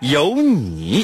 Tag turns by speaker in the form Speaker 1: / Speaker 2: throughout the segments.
Speaker 1: 有你。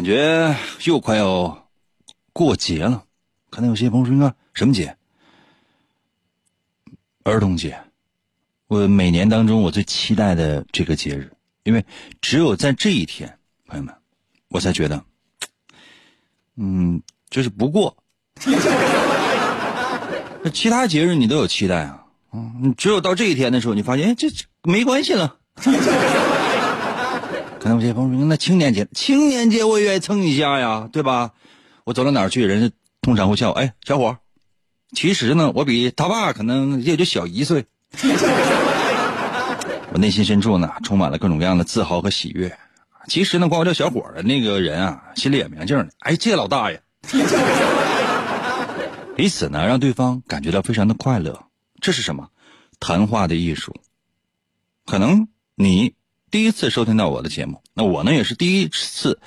Speaker 1: 感觉又快要过节了。可能有些朋友说：“什么节？儿童节。”我每年当中我最期待的这个节日，因为只有在这一天，朋友们，我才觉得，嗯，就是不过。那其他节日你都有期待啊，嗯，只有到这一天的时候，你发现，哎，这没关系了。可能有些朋友说，那青年节，青年节我也愿意蹭一下呀，对吧？我走到哪儿去，人家通常会叫我，哎，小伙，其实呢，我比他爸可能也就小一岁。我内心深处呢，充满了各种各样的自豪和喜悦。其实呢，管我叫小伙的那个人啊，心里也明镜的。哎，这老大爷，彼此呢，让对方感觉到非常的快乐。这是什么？谈话的艺术。可能你第一次收听到我的节目，那我呢也是第一次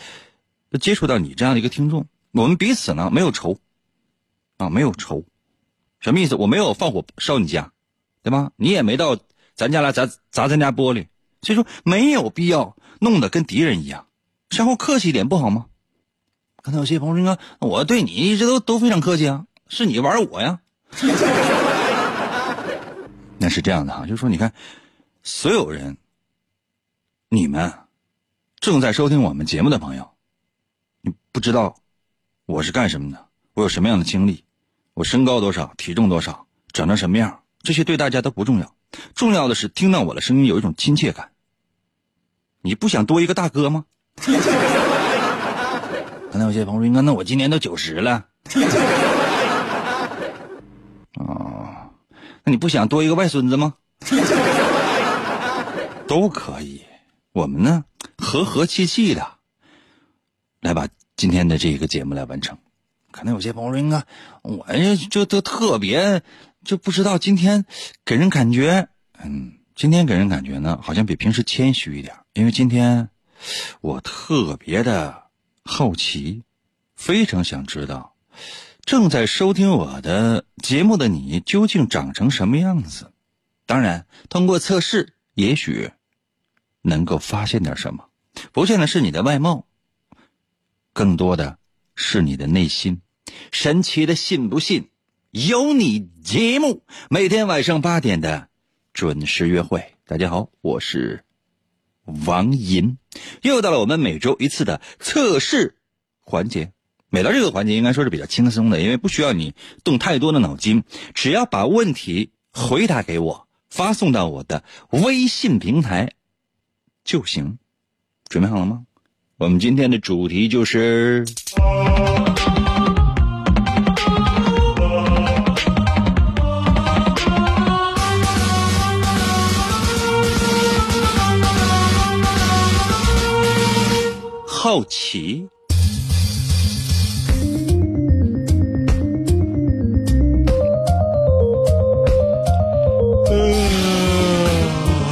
Speaker 1: 接触到你这样的一个听众。我们彼此呢没有仇啊，没有仇，什么意思？我没有放火烧你家。对吧？你也没到咱家来砸砸咱家玻璃，所以说没有必要弄得跟敌人一样，稍后客气一点不好吗？刚才有些朋友说，我对你一直都都非常客气啊，是你玩我呀。那是这样的哈，就是说，你看，所有人，你们正在收听我们节目的朋友，你不知道我是干什么的，我有什么样的经历，我身高多少，体重多少，长成什么样。这些对大家都不重要，重要的是听到我的声音有一种亲切感。你不想多一个大哥吗？刚才有些朋友说：“那我今年都九十了。”哦，那你不想多一个外孙子吗？都可以，我们呢和和气气的来把今天的这个节目来完成。可能有些朋友说：“啊，我就都特别。”就不知道今天给人感觉，嗯，今天给人感觉呢，好像比平时谦虚一点。因为今天我特别的好奇，非常想知道正在收听我的节目的你究竟长成什么样子。当然，通过测试，也许能够发现点什么。不见得是你的外貌，更多的是你的内心。神奇的，信不信？有你节目每天晚上八点的准时约会。大家好，我是王银，又到了我们每周一次的测试环节。每到这个环节，应该说是比较轻松的，因为不需要你动太多的脑筋，只要把问题回答给我，发送到我的微信平台就行。准备好了吗？我们今天的主题就是。好奇，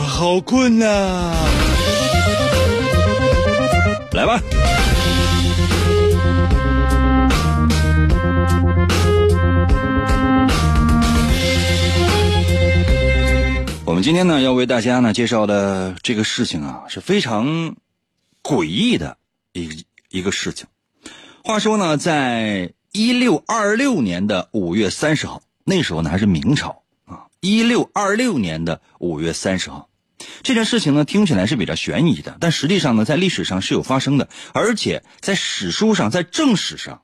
Speaker 1: 好困呐！今天呢要为大家呢介绍的这个事情啊是非常诡异的。一一个事情，话说呢，在一六二六年的五月三十号，那时候呢还是明朝啊。一六二六年的五月三十号，这件事情呢听起来是比较悬疑的，但实际上呢在历史上是有发生的，而且在史书上，在正史上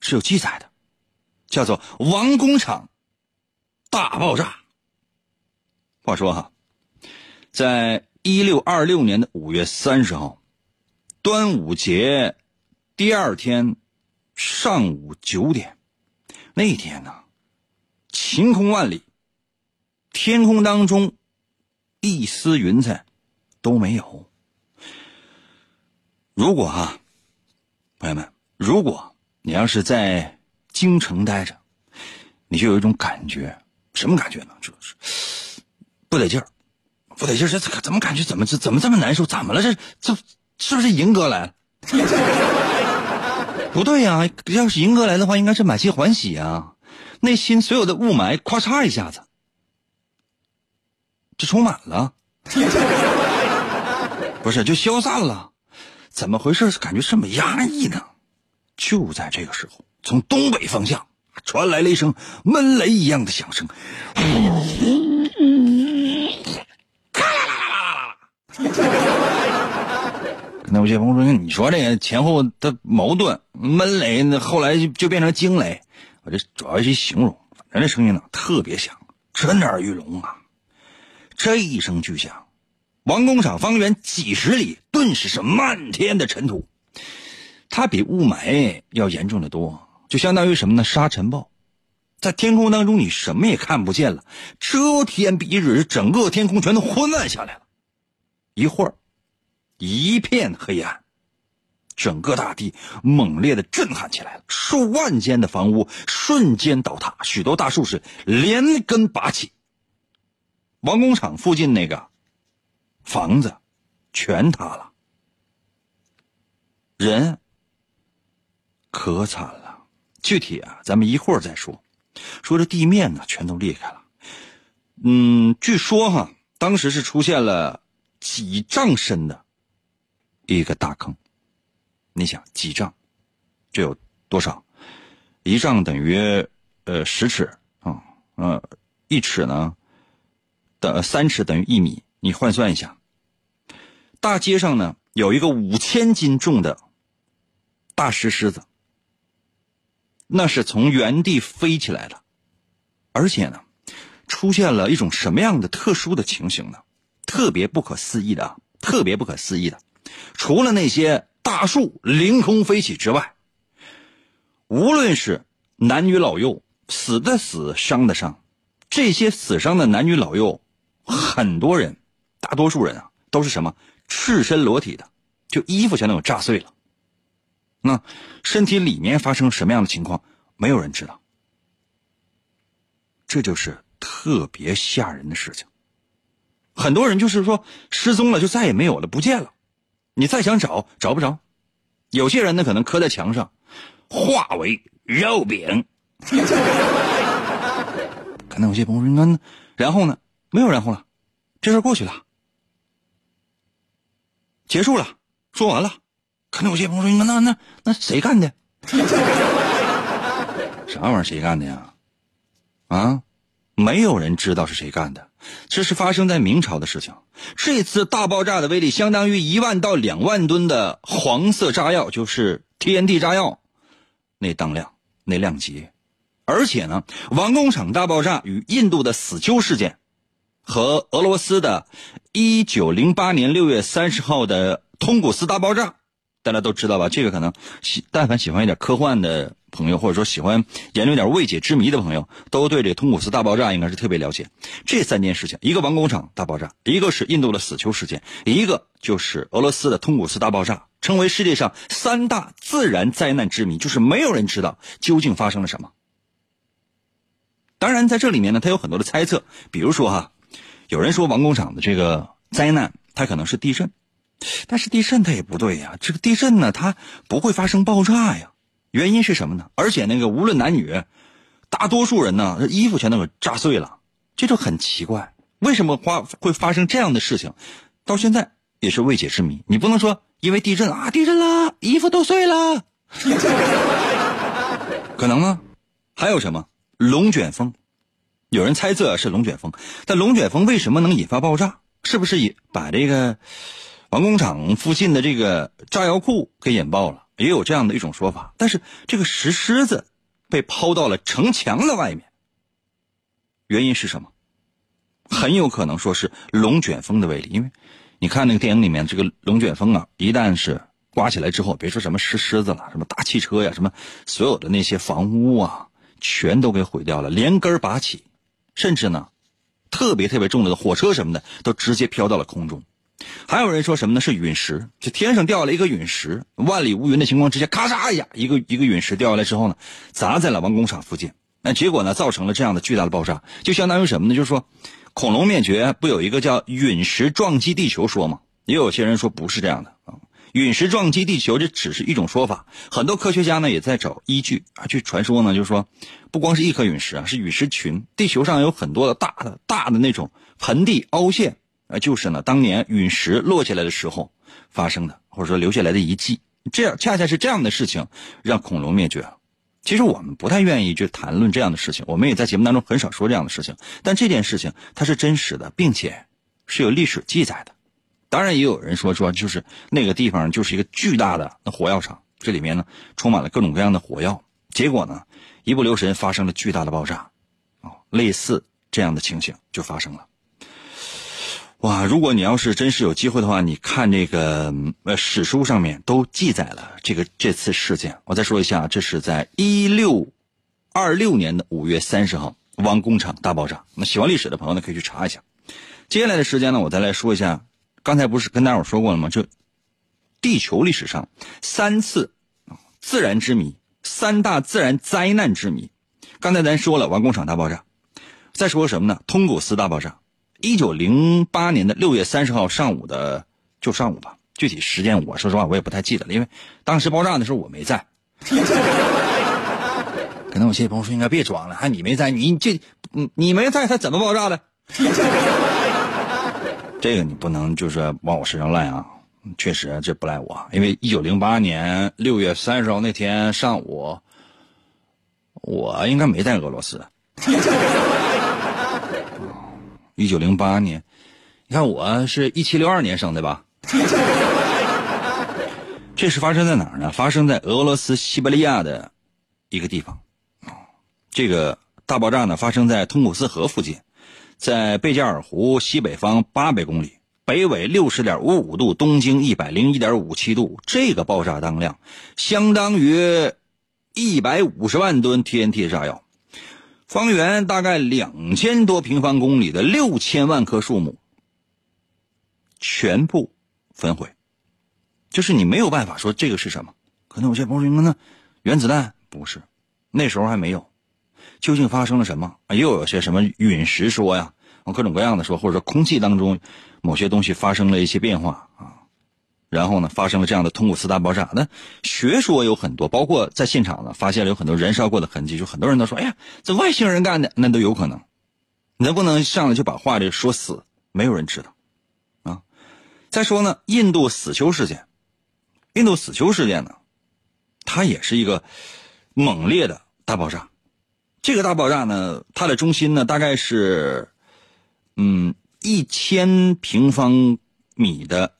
Speaker 1: 是有记载的，叫做王工厂大爆炸。话说哈，在一六二六年的五月三十号，端午节第二天上午九点，那天呢，晴空万里，天空当中一丝云彩都没有。如果哈，朋友们，如果你要是在京城待着，你就有一种感觉，什么感觉呢？就是不得劲儿，不得劲儿，这怎么感觉怎么这怎么这么难受？怎么了？这这是不是银哥来了？不对呀、要是银哥来的话，应该是满心欢喜啊，内心所有的雾霾咔嚓一下子就充满了，不是就消散了？怎么回事？感觉这么压抑呢？就在这个时候，从东北方向传来了一声闷雷一样的响声。那有些朋友说：“你说这个前后的矛盾，闷雷那后来就就变成惊雷，我这主要是形容，反正这声音呢特别响，震耳欲聋啊！这一声巨响，王工厂方圆几十里顿时是漫天的尘土，它比雾霾要严重的多，就相当于什么呢？沙尘暴，在天空当中你什么也看不见了，遮天蔽日，整个天空全都昏暗下来了，一会儿。”一片黑暗，整个大地猛烈的震撼起来了，数万间的房屋瞬间倒塌，许多大树是连根拔起。王工厂附近那个房子全塌了，人可惨了。具体啊，咱们一会儿再说。说这地面呢，全都裂开了。嗯，据说哈，当时是出现了几丈深的。一个大坑，你想几丈，这有多少？一丈等于呃十尺啊，呃一尺呢，等三尺等于一米，你换算一下。大街上呢有一个五千斤重的大石狮子，那是从原地飞起来的，而且呢出现了一种什么样的特殊的情形呢？特别不可思议的，特别不可思议的。除了那些大树凌空飞起之外，无论是男女老幼，死的死，伤的伤，这些死伤的男女老幼，很多人，大多数人啊，都是什么赤身裸体的，就衣服全都给炸碎了。那身体里面发生什么样的情况，没有人知道。这就是特别吓人的事情。很多人就是说失踪了，就再也没有了，不见了。你再想找，找不着。有些人呢，可能磕在墙上，化为肉饼。可能有些朋友说：“那然后呢？没有然后了，这事过去了，结束了，说完了。”可能有些朋友说：“那那那谁干的？啥玩意儿？谁干的呀？啊，没有人知道是谁干的。这是发生在明朝的事情。这次大爆炸的威力相当于一万到两万吨的黄色炸药，就是 TNT 炸药，那当量、那量级。而且呢，王工厂大爆炸与印度的死囚事件，和俄罗斯的1908年6月30号的通古斯大爆炸，大家都知道吧？这个可能喜，但凡喜欢一点科幻的朋友，或者说喜欢研究点未解之谜的朋友，都对这通古斯大爆炸应该是特别了解。这三件事情，一个王工厂大爆炸，一个是印度的死囚事件，一个就是俄罗斯的通古斯大爆炸，成为世界上三大自然灾难之谜，就是没有人知道究竟发生了什么。当然，在这里面呢，它有很多的猜测，比如说哈，有人说王工厂的这个灾难，它可能是地震，但是地震它也不对呀，这个地震呢，它不会发生爆炸呀，原因是什么呢？而且那个无论男女，大多数人呢，衣服全都给炸碎了，这就很奇怪，为什么发会发生这样的事情？到现在也是未解之谜。你不能说因为地震啊，地震了，衣服都碎了。可能吗？还有什么龙卷风？有人猜测是龙卷风，但龙卷风为什么能引发爆炸？是不是也把这个王工厂附近的这个炸药库给引爆了？也有这样的一种说法。但是这个石狮子被抛到了城墙的外面，原因是什么？很有可能说是龙卷风的威力，因为你看那个电影里面这个龙卷风啊，一旦是刮起来之后，别说什么石狮子了，什么大汽车呀，什么所有的那些房屋啊，全都给毁掉了，连根拔起，甚至呢，特别特别重的火车什么的都直接飘到了空中。还有人说什么呢？是陨石，就天上掉了一个陨石，万里无云的情况之下，咔嚓一下，一个一个陨石掉下来之后呢，砸在了王工厂附近，那结果呢，造成了这样的巨大的爆炸，就相当于什么呢？就是说。恐龙灭绝不有一个叫陨石撞击地球说吗？也有些人说不是这样的啊，陨石撞击地球这只是一种说法。很多科学家呢也在找依据啊，据传说呢就是说，不光是一颗陨石啊，是陨石群。地球上有很多的大的大的那种盆地凹陷啊，就是呢当年陨石落下来的时候发生的，或者说留下来的遗迹。这样恰恰是这样的事情让恐龙灭绝了。其实我们不太愿意去谈论这样的事情，我们也在节目当中很少说这样的事情。但这件事情它是真实的，并且是有历史记载的。当然，也有人说说，就是那个地方就是一个巨大的那火药厂，这里面呢充满了各种各样的火药。结果呢，一不留神发生了巨大的爆炸，啊，类似这样的情形就发生了。哇！如果你要是真是有机会的话，你看这个呃史书上面都记载了这个这次事件。我再说一下，这是在一六二六年的五月三十号，王工厂大爆炸。那喜欢历史的朋友呢，可以去查一下。接下来的时间呢，我再来说一下，刚才不是跟大伙说过了吗？就地球历史上三次自然之谜，三大自然灾难之谜。刚才咱说了王工厂大爆炸，再说什么呢？通古斯大爆炸。一九零八年的六月三十号上午的，就上午吧。具体时间我说实话我也不太记得了，因为当时爆炸的时候我没在。可能有些朋友说应该别装了，还你没在，你这你你没在，他怎么爆炸的？这个你不能就是往我身上赖啊！确实这不赖我，因为一九零八年六月三十号那天上午，我应该没在俄罗斯。一九零八年，你看我是一七六二年生的吧？这是发生在哪儿呢？发生在俄罗斯西伯利亚的一个地方。这个大爆炸呢，发生在通古斯河附近，在贝加尔湖西北方八百公里，北纬六十点五五度，东经一百零一点五七度。这个爆炸当量相当于一百五十万吨 TNT 炸药。方圆大概两千多平方公里的六千万棵树木，全部焚毁，就是你没有办法说这个是什么。可能有些朋友说呢，原子弹不是，那时候还没有。究竟发生了什么？又有些什么陨石说呀，各种各样的说，或者说空气当中某些东西发生了一些变化啊。然后呢，发生了这样的通古斯大爆炸。那学说有很多，包括在现场呢，发现了有很多燃烧过的痕迹。就很多人都说：“哎呀，这外星人干的，那都有可能。”能不能上来就把话这说死？没有人知道啊。再说呢，印度死囚事件，印度死囚事件呢，它也是一个猛烈的大爆炸。这个大爆炸呢，它的中心呢，大概是嗯一千平方米的。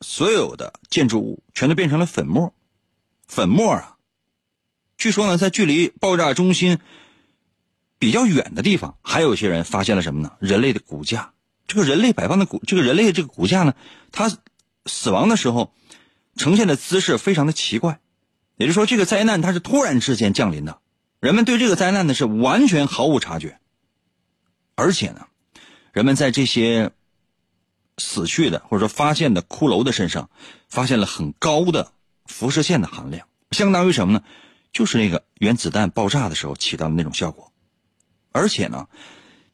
Speaker 1: 所有的建筑物全都变成了粉末，粉末啊！据说呢，在距离爆炸中心比较远的地方，还有一些人发现了什么呢？人类的骨架。这个人类摆放的骨，这个人类的这个骨架呢，它死亡的时候呈现的姿势非常的奇怪。也就是说，这个灾难它是突然之间降临的，人们对这个灾难呢是完全毫无察觉，而且呢，人们在这些。死去的或者说发现的骷髅的身上，发现了很高的辐射线的含量，相当于什么呢？就是那个原子弹爆炸的时候起到的那种效果。而且呢，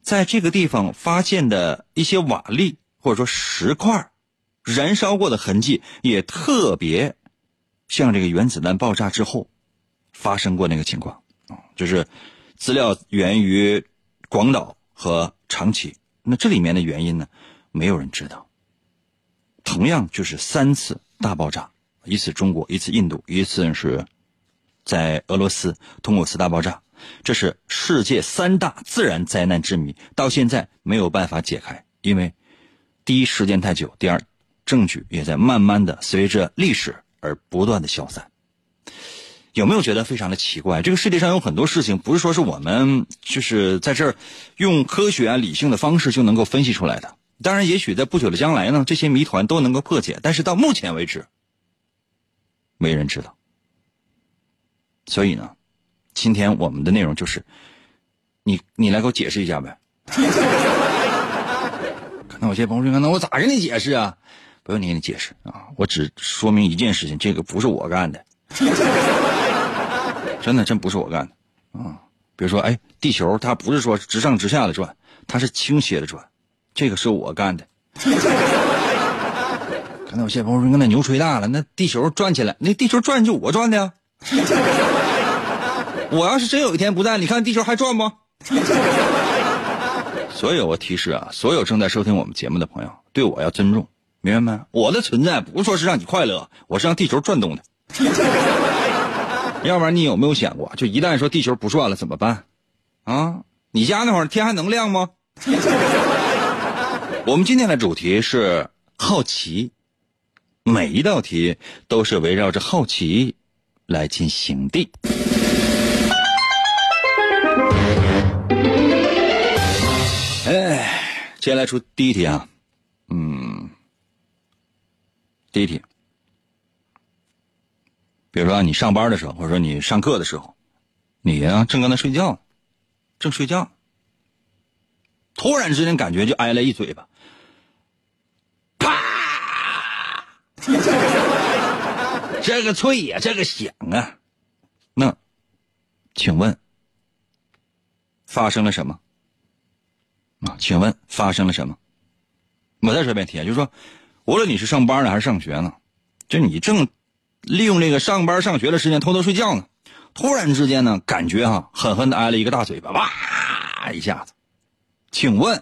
Speaker 1: 在这个地方发现的一些瓦砾或者说石块，燃烧过的痕迹也特别像这个原子弹爆炸之后发生过那个情况。就是资料源于广岛和长崎，那这里面的原因呢？没有人知道。同样就是三次大爆炸，一次中国，一次印度，一次是在俄罗斯通过次大爆炸，这是世界三大自然灾难之谜，到现在没有办法解开。因为第一时间太久，第二证据也在慢慢的随着历史而不断的消散。有没有觉得非常的奇怪？这个世界上有很多事情，不是说是我们就是在这儿用科学啊、理性的方式就能够分析出来的。当然，也许在不久的将来呢，这些谜团都能够破解。但是到目前为止，没人知道。所以呢，今天我们的内容就是，你你来给我解释一下呗。可能有些朋友说：“那我咋跟你解释啊？”不用你给你解释啊，我只说明一件事情：这个不是我干的。真的，真不是我干的啊！比如说，哎，地球它不是说直上直下的转，它是倾斜的转，这个是我干的。可能有些朋友说，那牛吹大了，那地球转起来，那地球转就我转的呀。我要是真有一天不在，你看地球还转不？所以，我提示啊，所有正在收听我们节目的朋友，对我要尊重，明白没？我的存在不是说是让你快乐，我是让地球转动的。要不然你有没有想过，就一旦说地球不转了怎么办？啊，你家那会儿天还能亮吗？我们今天的主题是好奇，每一道题都是围绕着好奇来进行的。哎，接下来出第一题啊，嗯，第一题。比如说你上班的时候，或者说你上课的时候，你呀正搁那睡觉，正睡觉，突然之间感觉就挨了一嘴巴，这个脆呀，这个响啊，那，请问发生了什么？啊，请问发生了什么？我再说一遍题，就是说，无论你是上班呢还是上学呢，就你正。利用这个上班上学的时间偷偷睡觉呢，突然之间呢，感觉哈狠狠的挨了一个大嘴巴，哇一下子，请问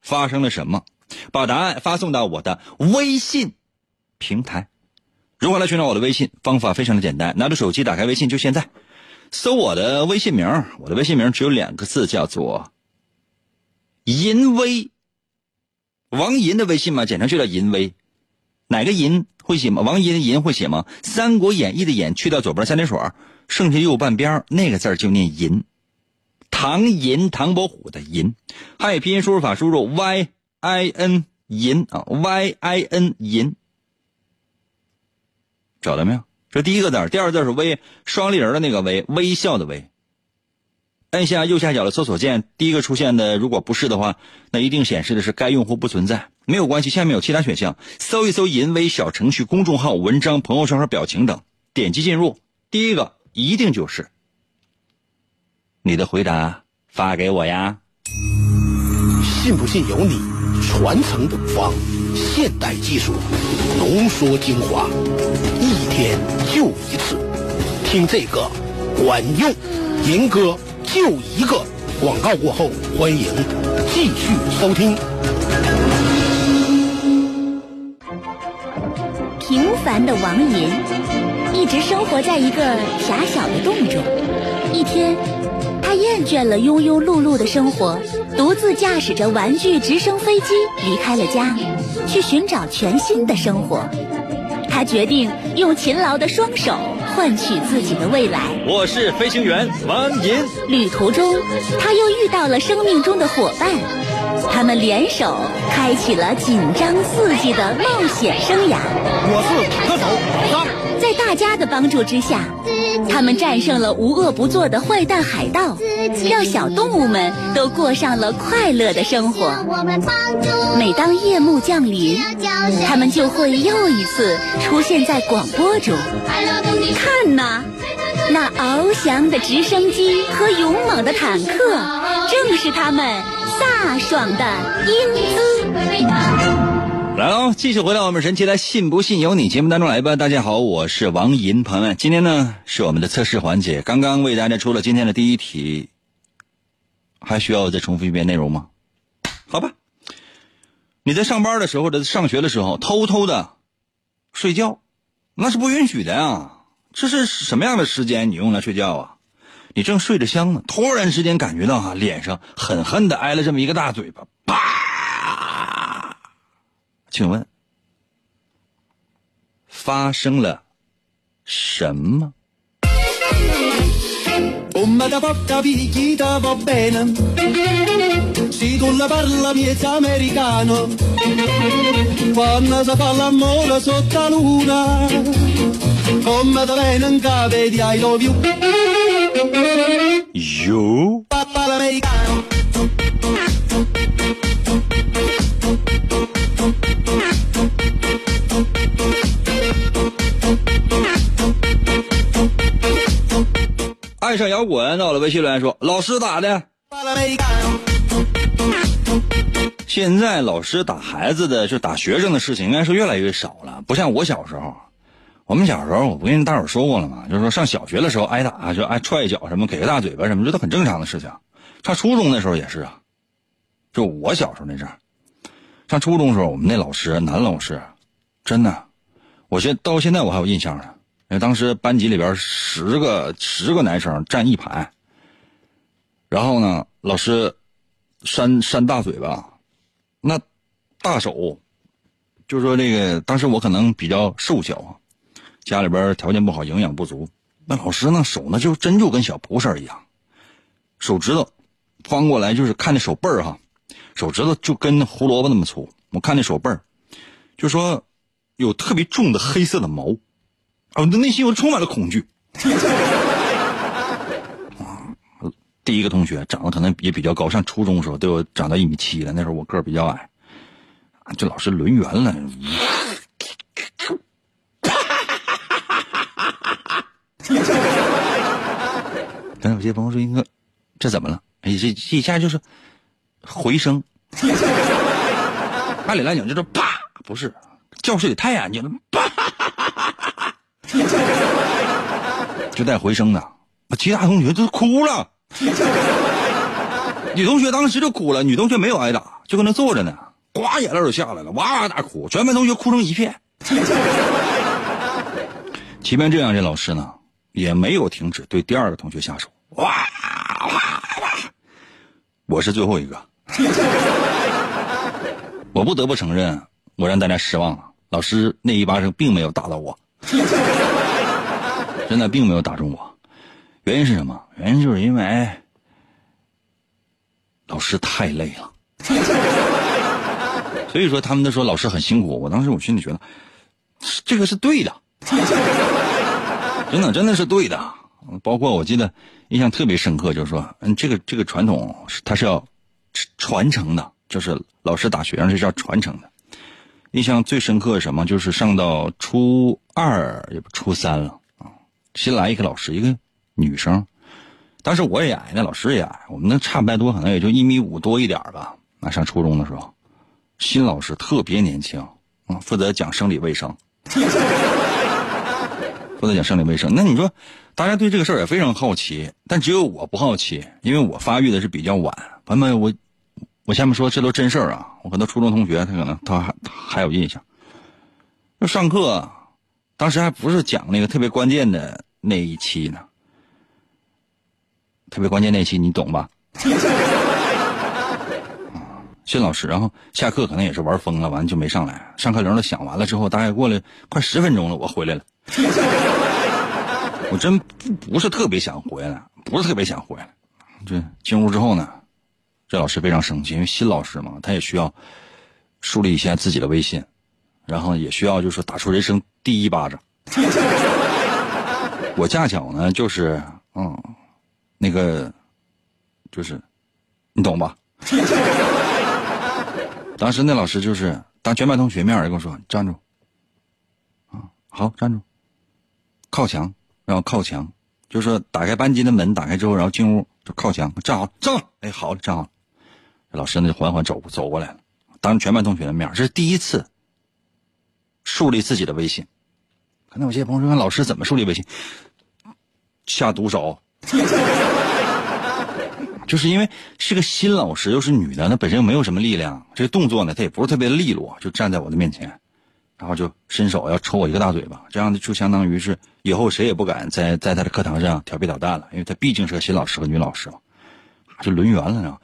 Speaker 1: 发生了什么？把答案发送到我的微信平台。如何来寻找我的微信？方法非常的简单，拿着手机打开微信，就现在，搜我的微信名。我的微信名只有两个字，叫做淫威。王银的微信嘛，简称就叫淫威。哪个银？会写吗？王银银会写吗？《三国演义》的演去掉左边三点水，剩下右半边那个字就念银。唐银，唐伯虎的银。汉语拼音输入法输入 y i n 银啊，y i n 银。找到没有？这第一个字，第二个字是微，双立人的那个微，微笑的微。按下右下角的搜索键，第一个出现的，如果不是的话，那一定显示的是该用户不存在。没有关系，下面有其他选项，搜一搜“淫威”小程序、公众号、文章、朋友圈和表情等，点击进入。第一个一定就是你的回答，发给我呀。
Speaker 2: 信不信由你，传承东方现代技术，浓缩精华，一天就一次，听这个管用，银哥。就一个广告过后，欢迎继续收听。
Speaker 3: 平凡的王银一直生活在一个狭小的洞中。一天，他厌倦了庸庸碌碌的生活，独自驾驶着玩具直升飞机离开了家，去寻找全新的生活。他决定用勤劳的双手。换取自己的未来。
Speaker 1: 我是飞行员王银。
Speaker 3: 旅途中，他又遇到了生命中的伙伴，他们联手开启了紧张刺激的冒险生涯。
Speaker 2: 我是坦克手老三。
Speaker 3: 在大家的帮助之下，他们战胜了无恶不作的坏蛋海盗，让小动物们都过上了快乐的生活。每当夜幕降临，他们就会又一次出现在广播中。看呐，那翱翔的直升机和勇猛的坦克，正是他们飒爽的英姿。
Speaker 1: 来喽，继续回到我们神奇的“信不信由你”节目当中来吧。大家好，我是王银，朋友们，今天呢是我们的测试环节，刚刚为大家出了今天的第一题，还需要再重复一遍内容吗？好吧，你在上班的时候或者上学的时候偷偷的睡觉，那是不允许的呀。这是什么样的时间？你用来睡觉啊？你正睡着香呢，突然之间感觉到哈脸上狠狠的挨了这么一个大嘴巴，啪！请问发生了什么？有。爱上摇滚，到了微信留言说：“老师打的。”现在老师打孩子的，就打学生的事情，应该是越来越少了。不像我小时候，我们小时候，我不跟大伙说过了吗？就是说上小学的时候挨打，就挨踹一脚什么，给个大嘴巴什么，这都很正常的事情。上初中的时候也是啊，就我小时候那阵，上初中的时候，我们那老师男老师，真的，我现到现在我还有印象呢。因为当时班级里边十个十个男生站一排，然后呢，老师扇扇大嘴巴，那大手，就说这个当时我可能比较瘦小啊，家里边条件不好，营养不足，那老师那手呢就真就跟小菩萨一样，手指头翻过来就是看那手背儿哈，手指头就跟胡萝卜那么粗，我看那手背儿，就说有特别重的黑色的毛。我的内心我充满了恐惧。第一个同学长得可能也比较高，上初中的时候都有长到一米七了。那时候我个儿比较矮，这老师抡圆了。刚才有些朋友说：“应该这怎么了？哎，这这一下就是回声。按理来讲就是啪，不是，教室里太安静了，啪。” 就带回声的，其他同学都哭了。女同学当时就哭了，女同学没有挨打，就搁那坐着呢，呱眼泪就下来了，哇哇大哭，全班同学哭成一片。即便这样，这老师呢也没有停止对第二个同学下手，哇哇哇！我是最后一个，我不得不承认，我让大家失望了。老师那一巴掌并没有打到我。真的并没有打中我，原因是什么？原因就是因为老师太累了，所以说他们都说老师很辛苦。我当时我心里觉得，这个是对的，真的真的是对的。包括我记得印象特别深刻，就是说，嗯，这个这个传统它是要传承的，就是老师打学生是要传承的。印象最深刻什么？就是上到初二也不初三了啊，新来一个老师，一个女生，当时我也矮，那老师也矮，我们那差不太多，可能也就一米五多一点吧。那上初中的时候，新老师特别年轻啊，负责讲生理卫生，负责讲生理卫生。那你说，大家对这个事儿也非常好奇，但只有我不好奇，因为我发育的是比较晚。朋友们，我。我下面说这都真事儿啊！我跟他初中同学，他可能他还还有印象。就上课，当时还不是讲那个特别关键的那一期呢。特别关键那一期你懂吧？新老师，然后下课可能也是玩疯了，完就没上来。上课铃都响完了之后，大概过了快十分钟了，我回来了。我真不不是特别想回来，不是特别想回来。这进屋之后呢？这老师非常生气，因为新老师嘛，他也需要树立一下自己的威信，然后也需要就是打出人生第一巴掌。我恰巧呢，就是嗯，那个就是你懂吧？当时那老师就是当全班同学面跟我说：“站住！”啊，好，站住，靠墙，然后靠墙，就是说打开班级的门，打开之后，然后进屋就靠墙，站好，站好，哎，好，站好。老师呢就缓缓走走过来了，当着全班同学的面，这是第一次树立自己的威信。可能有些朋友说，老师怎么树立威信？下毒手，就是因为是个新老师，又是女的，她本身又没有什么力量，这个动作呢，她也不是特别利落，就站在我的面前，然后就伸手要抽我一个大嘴巴，这样就相当于是以后谁也不敢在在他的课堂上调皮捣蛋了，因为他毕竟是个新老师和女老师嘛，就轮圆了呢。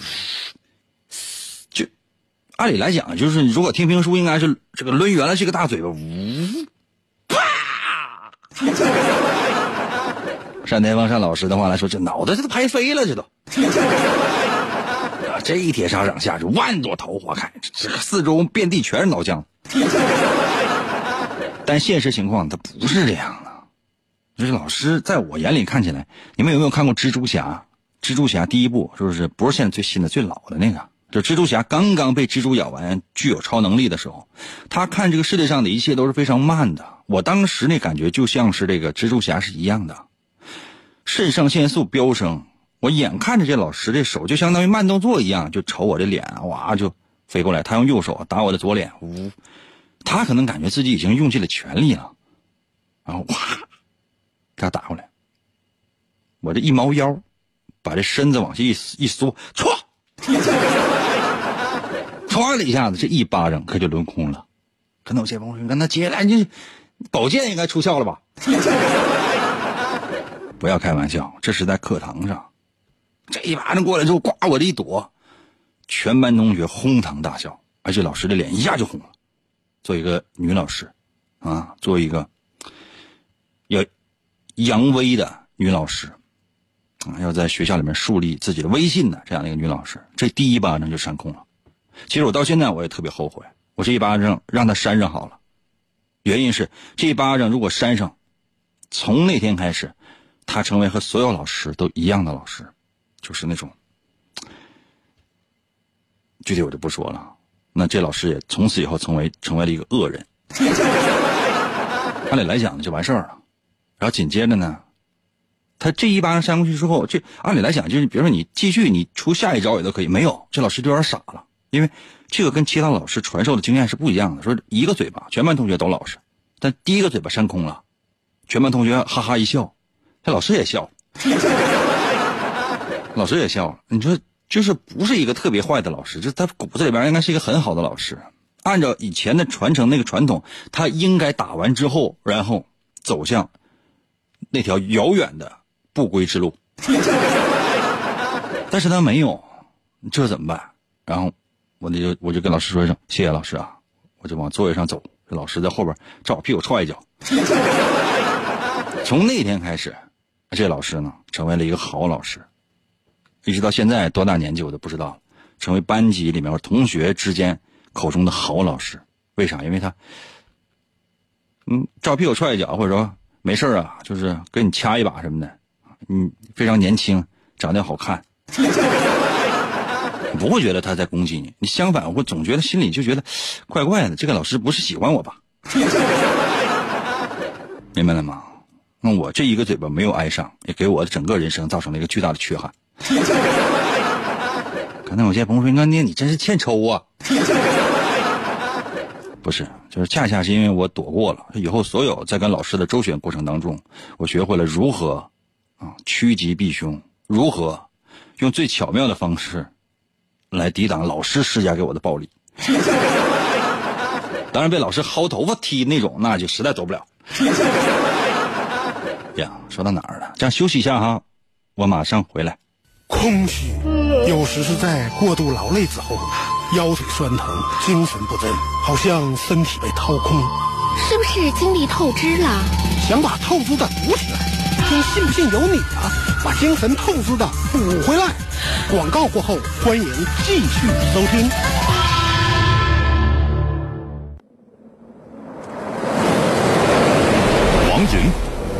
Speaker 1: 就按理来讲，就是如果听评书，应该是这个抡圆了这个大嘴巴，呜，啪！单田芳单老师的话来说，这脑袋这都拍飞了，这都。这一铁砂掌下去，万朵桃花开，这个四周遍地全是脑浆。但现实情况它不是这样的。就是老师在我眼里看起来，你们有没有看过蜘蛛侠？蜘蛛侠第一部是不是不是现在最新的、最老的那个？就蜘蛛侠刚刚被蜘蛛咬完，具有超能力的时候，他看这个世界上的一切都是非常慢的。我当时那感觉就像是这个蜘蛛侠是一样的，肾上腺素飙升。我眼看着这老师这手就相当于慢动作一样，就朝我的脸哇就飞过来。他用右手打我的左脸，呜，他可能感觉自己已经用尽了全力了，然后哇，给他打过来。我这一猫腰，把这身子往下一一缩，唰，唰的一下子，这一巴掌可就抡空了。可能有些朋友说：“那接下来你宝剑应该出鞘了吧？” 不要开玩笑，这是在课堂上。这一巴掌过来之后，呱，我这一躲，全班同学哄堂大笑，而且老师的脸一下就红了。作为一个女老师，啊，作为一个要扬威的女老师，啊，要在学校里面树立自己的威信的这样的一个女老师，这第一巴掌就扇空了。其实我到现在我也特别后悔，我这一巴掌让他扇上好了。原因是这一巴掌如果扇上，从那天开始，他成为和所有老师都一样的老师。就是那种，具体我就不说了。那这老师也从此以后成为成为了一个恶人。按理来讲就完事儿了，然后紧接着呢，他这一巴掌扇过去之后，这按理来讲就是，比如说你继续你出下一招也都可以。没有，这老师就有点傻了，因为这个跟其他老师传授的经验是不一样的。说一个嘴巴，全班同学都老实，但第一个嘴巴扇空了，全班同学哈哈一笑，这老师也笑。老师也笑，你说就是不是一个特别坏的老师，就他骨子里边应该是一个很好的老师。按照以前的传承那个传统，他应该打完之后，然后走向那条遥远的不归之路。但是他没有，这怎么办？然后我那就我就跟老师说一声谢谢老师啊，我就往座位上走。老师在后边照我屁股踹一脚。从那天开始，这老师呢成为了一个好老师。一直到现在多大年纪我都不知道，成为班级里面或同学之间口中的好老师，为啥？因为他，嗯，照屁股踹一脚，或者说没事啊，就是给你掐一把什么的，嗯，非常年轻，长得好看，不会觉得他在攻击你。你相反，我总觉得心里就觉得怪怪的，这个老师不是喜欢我吧？明白了吗？那我这一个嘴巴没有挨上，也给我的整个人生造成了一个巨大的缺憾。可能有些朋友说：“那你你真是欠抽啊！” 不是，就是恰恰是因为我躲过了，以后所有在跟老师的周旋过程当中，我学会了如何啊趋吉避凶，如何用最巧妙的方式来抵挡老师施加给我的暴力。当然，被老师薅头发踢那种，那就实在走不了。呀，说到哪儿了？这样休息一下哈，我马上回来。
Speaker 2: 空虚，有时是在过度劳累之后，腰腿酸疼，精神不振，好像身体被掏空，
Speaker 4: 是不是精力透支了？
Speaker 2: 想把透支的补起来，听信不信由你啊！把精神透支的补回来。广告过后，欢迎继续收听。
Speaker 5: 王寅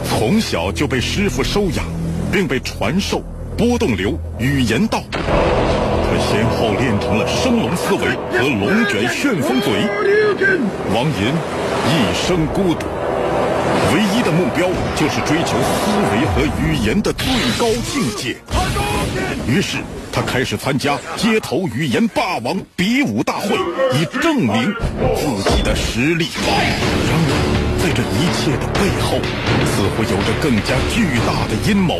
Speaker 5: 从小就被师傅收养，并被传授。波动流语言道，他先后练成了升龙思维和龙卷旋风嘴。王银一生孤独，唯的目标就是追求思维和语言的最高境界。于是他开始参加街头语言霸王比武大会，以证明自己的实力。在这一切的背后，似乎有着更加巨大的阴谋。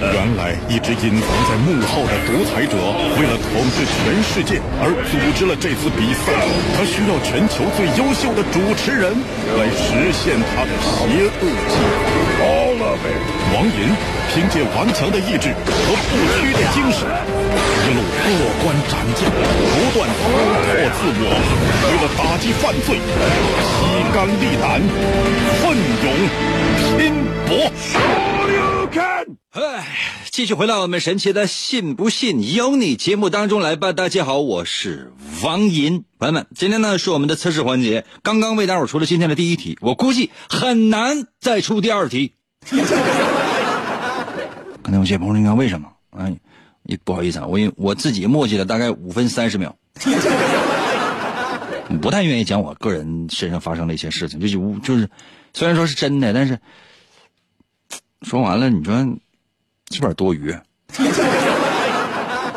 Speaker 5: 原来，一直隐藏在幕后的独裁者，为了统治全世界而组织了这次比赛。他需要全球最优秀的主持人来实现他的邪恶计划。王银凭借顽强的意志和不屈的精神，一路过关斩将，不断突破自我，为了打击犯罪，披肝沥胆，奋勇拼搏。
Speaker 1: 哎，继续回到我们神奇的“信不信由你”节目当中来吧。大家好，我是王银。朋友们，今天呢是我们的测试环节，刚刚为大伙出了今天的第一题，我估计很难再出第二题。刚才有些朋友应该为什么？哎，不好意思啊，我我自己墨迹了大概五分三十秒，不太愿意讲我个人身上发生的一些事情，就是就是虽然说是真的，但是说完了，你说是不是多余？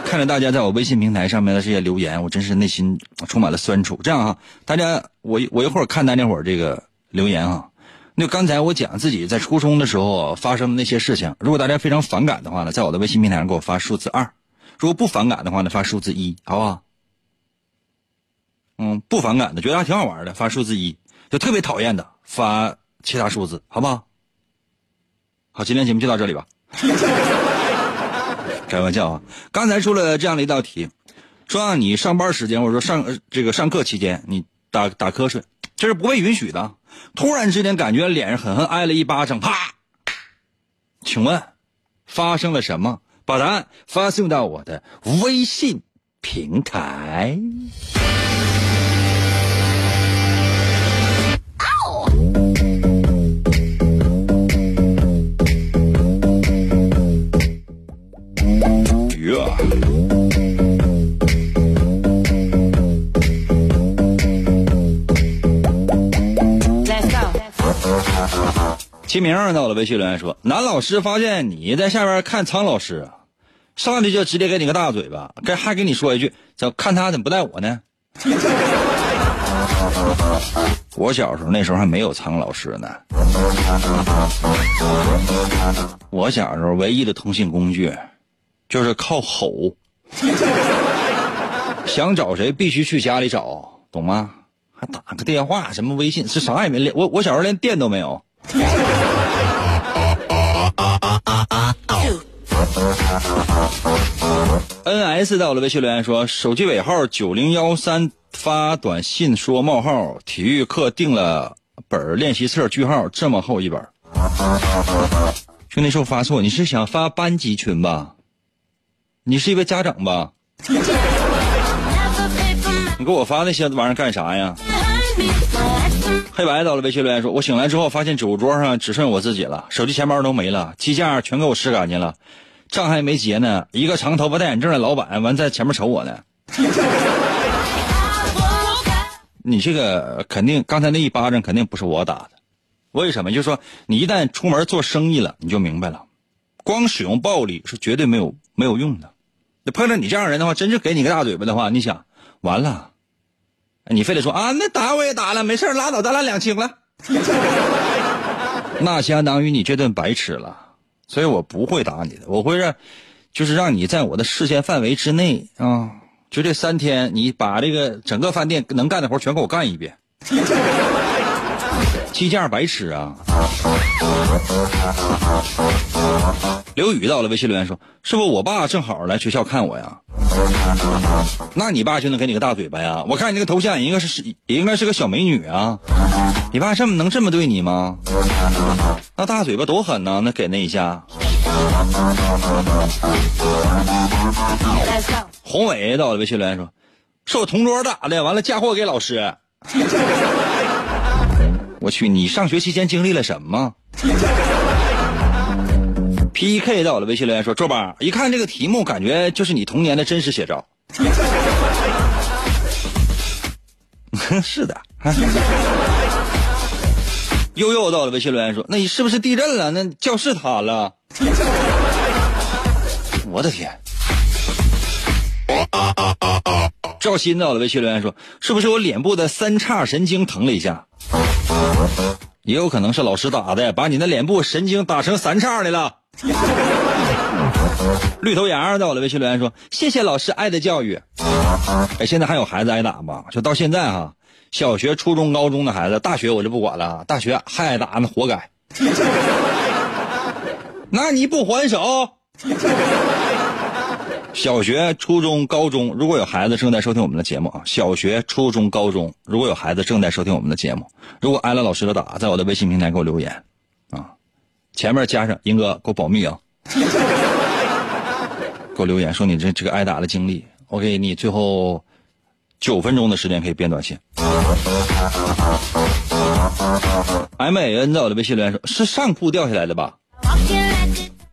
Speaker 1: 看着大家在我微信平台上面的这些留言，我真是内心充满了酸楚。这样啊，大家我我一会儿看大家伙儿这个留言啊。那刚才我讲自己在初中的时候发生的那些事情，如果大家非常反感的话呢，在我的微信平台上给我发数字二；如果不反感的话呢，发数字一，好不好？嗯，不反感的，觉得还挺好玩的，发数字一；就特别讨厌的，发其他数字，好不好？好，今天节目就到这里吧。开玩笑啊！刚才出了这样的一道题，说让你上班时间或者说上这个上课期间，你打打瞌睡，这是不被允许的。突然之间感觉脸上狠狠挨了一巴掌，啪！请问发生了什么？把答案发送到我的微信平台。齐明在我的微信留言说：“男老师发现你在下边看苍老师，上去就直接给你个大嘴巴，该还给你说一句，怎看他怎么不带我呢？” 我小时候那时候还没有苍老师呢，我小时候唯一的通信工具就是靠吼，想找谁必须去家里找，懂吗？还打个电话，什么微信是啥也没连，我我小时候连电都没有。N.S. 在我的微信留言说：“手机尾号九零幺三发短信说冒号体育课订了本练习册句号这么厚一本。”兄弟，是我发错，你是想发班级群吧？你是一位家长吧？你给我发那些玩意儿干啥呀？黑白到了微信留言说：“我醒来之后发现酒桌上只剩我自己了，手机钱包都没了，机架全给我吃干净了，账还没结呢。一个长头发戴眼镜的老板完在前面瞅我呢。你这个肯定刚才那一巴掌肯定不是我打的，为什么？就是说你一旦出门做生意了，你就明白了，光使用暴力是绝对没有没有用的。那碰到你这样人的话，真是给你个大嘴巴的话，你想完了。”你非得说啊，那打我也打了，没事拉倒，咱俩两清了。那相当于你这顿白吃了，所以我不会打你的，我会让，就是让你在我的视线范围之内啊，就这三天，你把这个整个饭店能干的活全给我干一遍。鸡架白吃啊！刘宇到了微信留言说：“是不是我爸正好来学校看我呀？那你爸就能给你个大嘴巴呀？我看你那个头像应该是也应该是个小美女啊！你爸这么能这么对你吗？那大嘴巴多狠呢？那给那一下。”宏伟到了微信留言说：“是我同桌打的，完了嫁祸给老师。”我去，你上学期间经历了什么？P.K. 到了微信留言说：“周八一看这个题目，感觉就是你童年的真实写照。”是的。悠悠到了微信留言说：“那你是不是地震了？那教室塌了？”我的天！赵鑫到了微信留言说：“是不是我脸部的三叉神经疼了一下？”也有可能是老师打的，把你的脸部神经打成三叉的了。绿头羊在我的微信留言说：“谢谢老师爱的教育。”哎，现在还有孩子挨打吗？就到现在哈，小学、初中、高中的孩子，大学我就不管了，大学还挨打那，活该。那你不还手？小学、初中、高中，如果有孩子正在收听我们的节目啊，小学、初中、高中，如果有孩子正在收听我们的节目，如果挨了老师的打，在我的微信平台给我留言，啊，前面加上“英哥给我保密啊”，给我留言说你这这个挨打的经历，我给你最后九分钟的时间可以编短信。M A N 在我的微信留言说：“是上铺掉下来的吧？”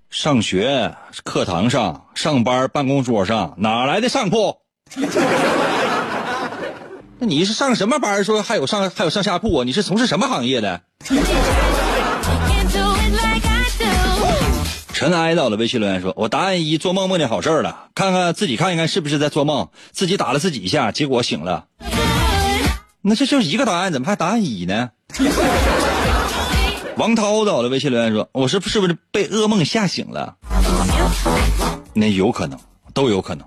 Speaker 1: 上学课堂上，上班办公桌上，哪来的上铺？那你是上什么班？说还有上还有上下铺啊？你是从事什么行业的？尘埃到了微信留言说：“我答案一，做梦梦见好事了，看看自己看一看是不是在做梦，自己打了自己一下，结果醒了。那这就一个答案，怎么还答案一呢？” 王涛到了微信留言说：“我是是不是被噩梦吓醒了？那有可能，都有可能。”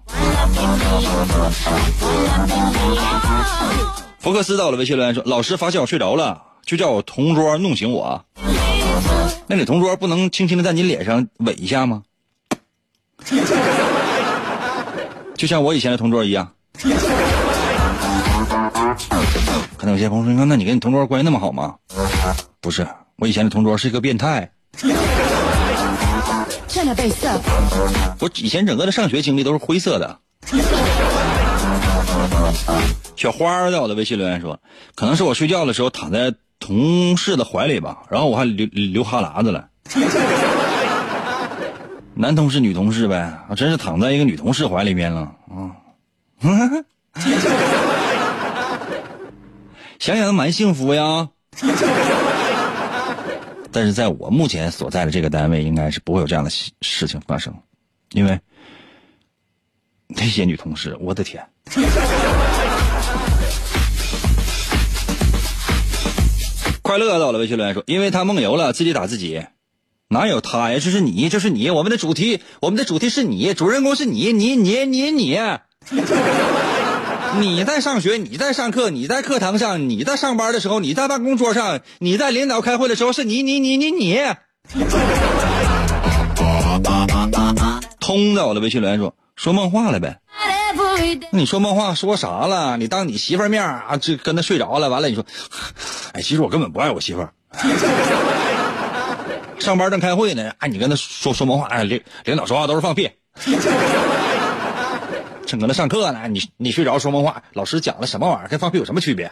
Speaker 1: 福克斯到了微信留言说：“老师发现我睡着了，就叫我同桌弄醒我。那你同桌不能轻轻的在你脸上吻一下吗？就像我以前的同桌一样。”可能有些朋友说：“那你跟你同桌关系那么好吗？”不是。我以前的同桌是一个变态。我以前整个的上学经历都是灰色的。小花在我的微信留言说：“可能是我睡觉的时候躺在同事的怀里吧，然后我还流流哈喇子了。”男同事、女同事呗，我真是躺在一个女同事怀里面了啊！想想都蛮幸福呀。但是在我目前所在的这个单位，应该是不会有这样的事情发生，因为那些女同事，我的天！快乐到了，微信留言说，因为他梦游了，自己打自己，哪有他呀？这是你，这是你，我们的主题，我们的主题是你，主人公是你，你你你你。你在上学，你在上课，你在课堂上，你在上班的时候，你在办公桌上，你在领导开会的时候，是你你你你你。通的，我的微信留言说说梦话了呗。你说梦话说啥了？你当你媳妇儿面啊，这跟他睡着了，完了你说，哎，其实我根本不爱我媳妇儿。上班正开会呢，哎，你跟他说说梦话，哎，领领导说话都是放屁。正搁那上课呢，你你睡着说梦话，老师讲了什么玩意儿？跟放屁有什么区别？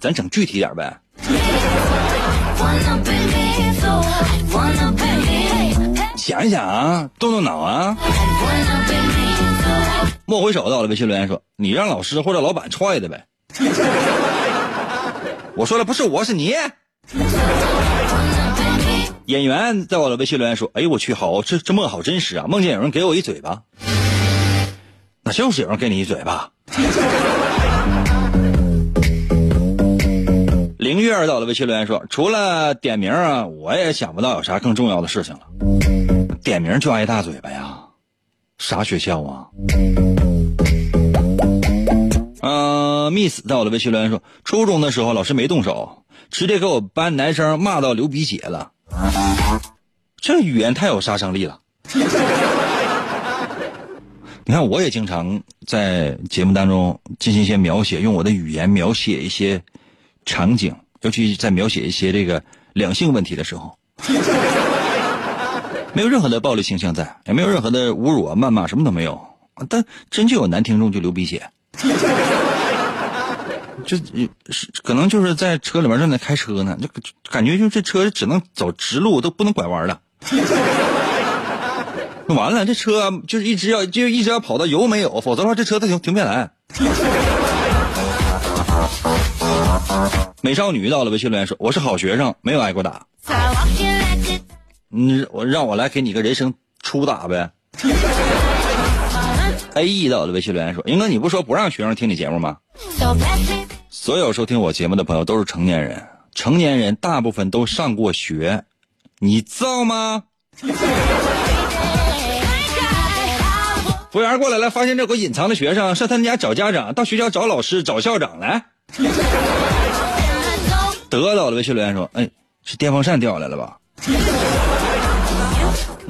Speaker 1: 咱整具体点呗。想一想啊，动动脑啊。莫回首到了微信留言说：“你让老师或者老板踹的呗。”我说的不是我是你。演员在我的微信留言说：“哎呦我去，好这这梦好真实啊！梦见有人给我一嘴巴，那就是有人给你一嘴巴。”凌月儿到了微信留言说：“除了点名啊，我也想不到有啥更重要的事情了。点名就挨大嘴巴呀？啥学校啊？”嗯，miss 在我的微信留言说：“初中的时候老师没动手，直接给我班男生骂到流鼻血了。”这语言太有杀伤力了。你看，我也经常在节目当中进行一些描写，用我的语言描写一些场景，尤其在描写一些这个两性问题的时候，没有任何的暴力倾向在，也没有任何的侮辱啊、谩骂，什么都没有。但真就有男听众就流鼻血。就是可能就是在车里面正在开车呢，就感觉就这车只能走直路，都不能拐弯了。完了，这车就是一直要就一直要跑到油没有，否则的话这车它停停不下来。美少女到了，微信留言说：“我是好学生，没有挨过打。”你我让我来给你个人生初打呗。A E 到的，微信留言说：“英哥，你不说不让学生听你节目吗？”所有收听我节目的朋友都是成年人，成年人大部分都上过学，你知道吗？服务员过来了，发现这有个隐藏的学生，上他们家找家长，到学校找老师，找校长来。得到了，微信留言说：“哎，是电风扇掉下来了吧？”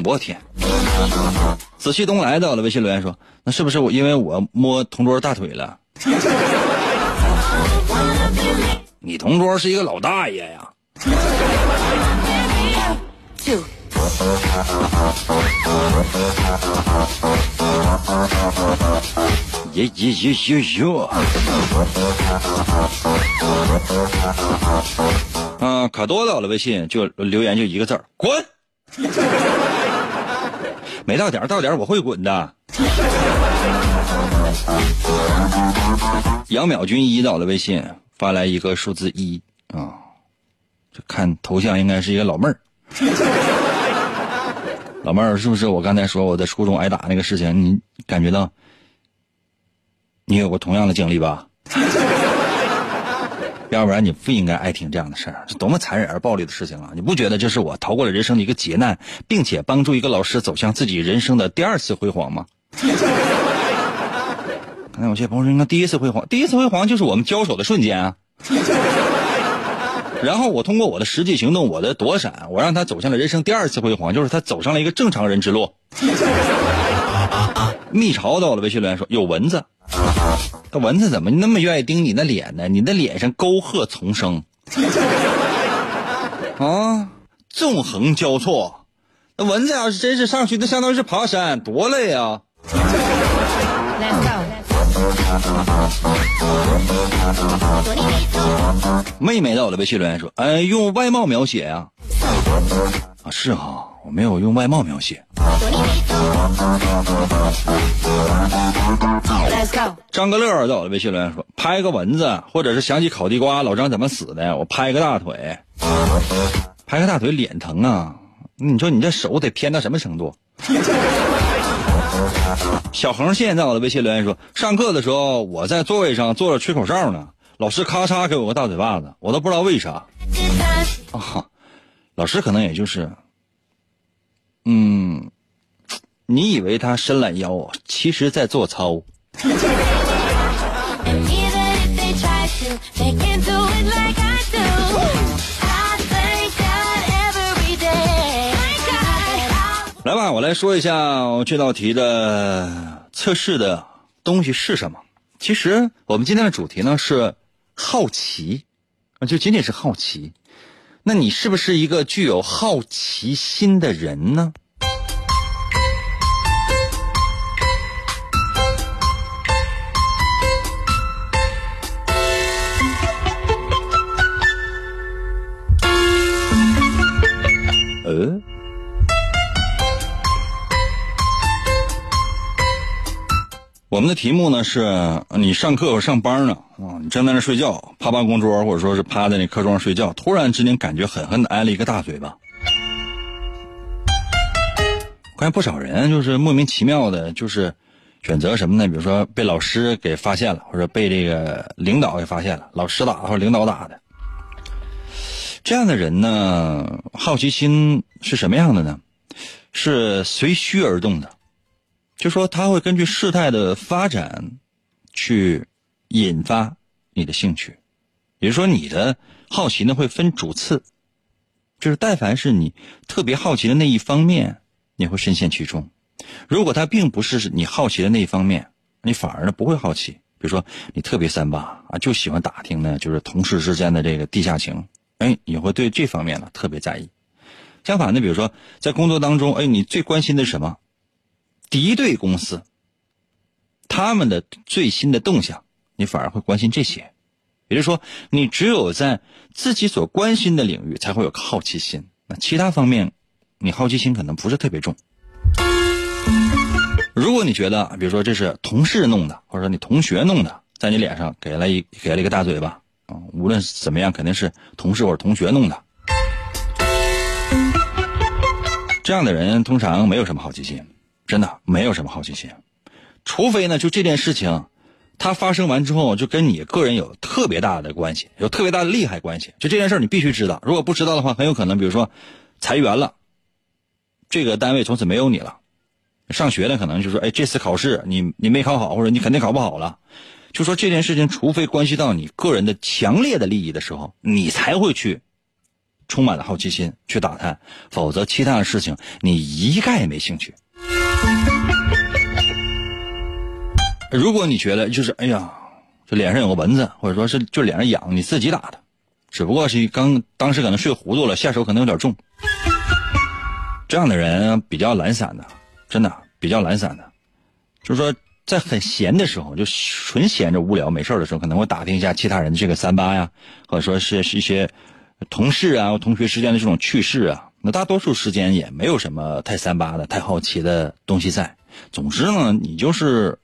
Speaker 1: 我天！紫气东来到了，微信留言说：“那是不是我因为我摸同桌大腿了？” 你同桌是一个老大爷呀！耶耶耶耶耶！啊，可多到了，微信就留言就一个字儿：滚！没到点到点我会滚的。杨淼军一到的微信，发来一个数字一啊，这看头像应该是一个老妹儿。老妹儿，是不是我刚才说我在初中挨打那个事情，你感觉到你有过同样的经历吧？要不然你不应该爱听这样的事儿，这多么残忍而暴力的事情啊！你不觉得这是我逃过了人生的一个劫难，并且帮助一个老师走向自己人生的第二次辉煌吗？刚才有些朋友说，那第一次辉煌，第一次辉煌就是我们交手的瞬间啊。然后我通过我的实际行动，我的躲闪，我让他走向了人生第二次辉煌，就是他走上了一个正常人之路。蜜巢到了，微信留言说有蚊子。那蚊子怎么那么愿意叮你的脸呢？你的脸上沟壑丛生，啊，纵横交错。那蚊子要是真是上去，那相当于是爬山，多累啊！妹妹到了，微信留言说：“哎，用外貌描写呀？啊，是哈，我没有用外貌描写。”张个乐在我的，微信留言说：“拍个蚊子，或者是想起烤地瓜，老张怎么死的？我拍个大腿，拍个大腿，脸疼啊！你说你这手得偏到什么程度？” 小横线在我的微信留言说：“上课的时候，我在座位上坐着吹口哨呢，老师咔嚓给我个大嘴巴子，我都不知道为啥。啊，老师可能也就是，嗯，你以为他伸懒腰啊，其实在做操。”来吧，我来说一下这道题的测试的东西是什么。其实我们今天的主题呢是好奇，就仅仅是好奇。那你是不是一个具有好奇心的人呢？呃。我们的题目呢是你上课或上班呢啊，你正在那睡觉，趴办公桌或者说是趴在那课桌上睡觉，突然之间感觉狠狠的挨了一个大嘴巴。我看不少人就是莫名其妙的，就是选择什么呢？比如说被老师给发现了，或者被这个领导给发现了，老师打或者领导打的。这样的人呢，好奇心是什么样的呢？是随需而动的。就说他会根据事态的发展，去引发你的兴趣，也就是说你的好奇呢会分主次，就是但凡是你特别好奇的那一方面，你会深陷其中；如果他并不是你好奇的那一方面，你反而呢不会好奇。比如说你特别三八啊，就喜欢打听呢，就是同事之间的这个地下情，哎，你会对这方面呢特别在意。相反的，比如说在工作当中，哎，你最关心的是什么？敌对公司，他们的最新的动向，你反而会关心这些。也就是说，你只有在自己所关心的领域，才会有好奇心。那其他方面，你好奇心可能不是特别重。如果你觉得，比如说这是同事弄的，或者说你同学弄的，在你脸上给了一给了一个大嘴巴啊，无论怎么样，肯定是同事或者同学弄的。这样的人通常没有什么好奇心。真的没有什么好奇心，除非呢，就这件事情，它发生完之后就跟你个人有特别大的关系，有特别大的利害关系。就这件事你必须知道，如果不知道的话，很有可能，比如说裁员了，这个单位从此没有你了。上学的可能就说，哎，这次考试你你没考好，或者你肯定考不好了。就说这件事情，除非关系到你个人的强烈的利益的时候，你才会去充满了好奇心去打探，否则其他的事情你一概没兴趣。如果你觉得就是哎呀，这脸上有个蚊子，或者说是就脸上痒，你自己打的，只不过是刚当时可能睡糊涂了，下手可能有点重。这样的人比较懒散的，真的比较懒散的，就是说在很闲的时候，就纯闲着无聊没事的时候，可能会打听一下其他人的这个三八呀，或者说是是一些同事啊、同学之间的这种趣事啊。那大多数时间也没有什么太三八的、太好奇的东西在。总之呢，你就是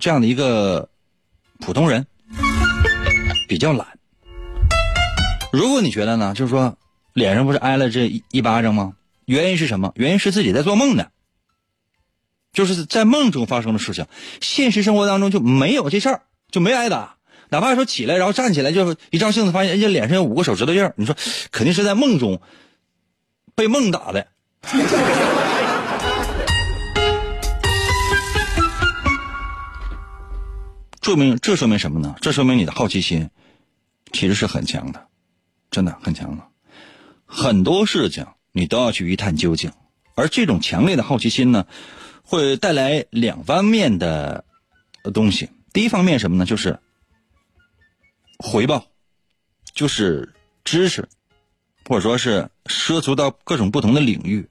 Speaker 1: 这样的一个普通人，比较懒。如果你觉得呢，就是说脸上不是挨了这一一巴掌吗？原因是什么？原因是自己在做梦呢，就是在梦中发生的事情，现实生活当中就没有这事儿，就没挨打。哪怕说起来，然后站起来，就一照镜子，发现人家脸上有五个手指头印儿你说肯定是在梦中被梦打的。说明这说明什么呢？这说明你的好奇心其实是很强的，真的很强的，很多事情。你都要去一探究竟，而这种强烈的好奇心呢，会带来两方面的东西。第一方面什么呢？就是回报，就是知识，或者说是涉足到各种不同的领域。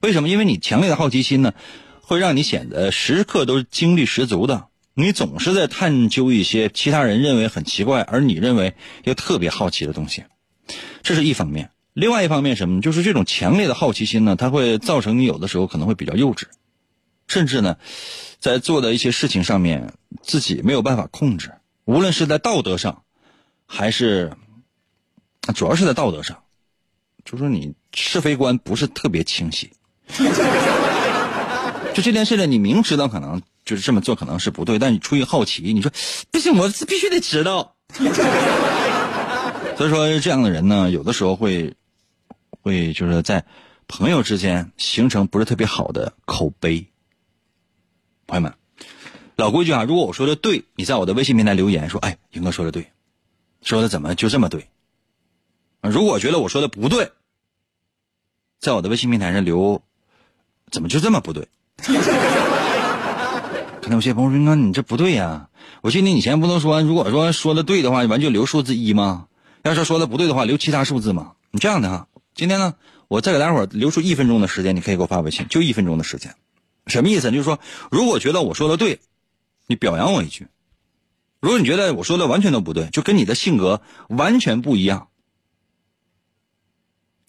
Speaker 1: 为什么？因为你强烈的好奇心呢，会让你显得时刻都是精力十足的。你总是在探究一些其他人认为很奇怪，而你认为又特别好奇的东西，这是一方面。另外一方面什么？就是这种强烈的好奇心呢，它会造成你有的时候可能会比较幼稚，甚至呢，在做的一些事情上面自己没有办法控制。无论是在道德上，还是主要是在道德上，就说你是非观不是特别清晰。就这件事呢，你明知道可能就是这么做可能是不对，但你出于好奇，你说不行，我必须得知道。所以说，这样的人呢，有的时候会。会就是在朋友之间形成不是特别好的口碑。朋友们，老规矩啊，如果我说的对，你在我的微信平台留言说：“哎，英哥说的对，说的怎么就这么对？”如果觉得我说的不对，在我的微信平台上留：“怎么就这么不对？” 可能有些朋友说：“哥，你这不对呀！我记得你以前不能说，如果说说的对的话，完就留数字一吗？要是说的不对的话，留其他数字吗？你这样的哈。”今天呢，我再给大伙儿留出一分钟的时间，你可以给我发微信，就一分钟的时间，什么意思？就是说，如果觉得我说的对，你表扬我一句；如果你觉得我说的完全都不对，就跟你的性格完全不一样，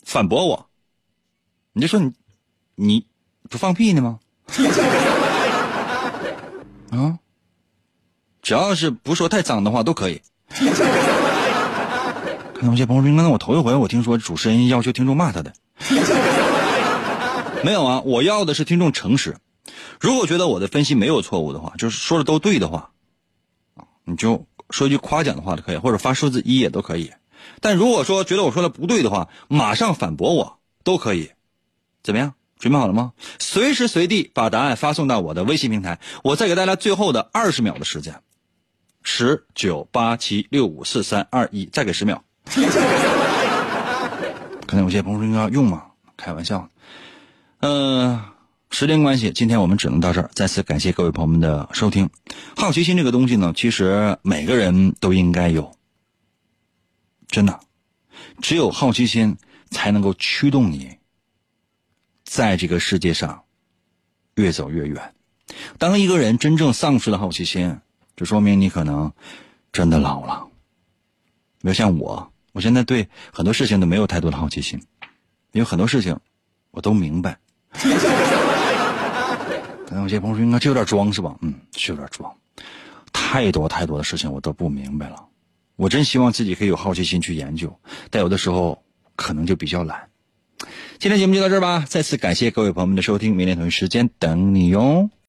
Speaker 1: 反驳我，你就说你，你不放屁呢吗？啊，只要是不说太脏的话都可以。看有些朋友说：“那我头一回我听说主持人要求听众骂他的，没有啊？我要的是听众诚实。如果觉得我的分析没有错误的话，就是说的都对的话，你就说一句夸奖的话就可以，或者发数字一也都可以。但如果说觉得我说的不对的话，马上反驳我都可以。怎么样？准备好了吗？随时随地把答案发送到我的微信平台。我再给大家最后的二十秒的时间，十九八七六五四三二一，再给十秒。”可能有些朋友说要用吗？开玩笑。嗯，时间关系，今天我们只能到这儿。再次感谢各位朋友们的收听。好奇心这个东西呢，其实每个人都应该有。真的，只有好奇心才能够驱动你，在这个世界上越走越远。当一个人真正丧失了好奇心，就说明你可能真的老了。比如像我。我现在对很多事情都没有太多的好奇心，因为很多事情我都明白。可能有些朋友说：“应该这有点装是吧？”嗯，是有点装。太多太多的事情我都不明白了。我真希望自己可以有好奇心去研究，但有的时候可能就比较懒。今天节目就到这儿吧，再次感谢各位朋友们的收听，明天同一时间等你哟。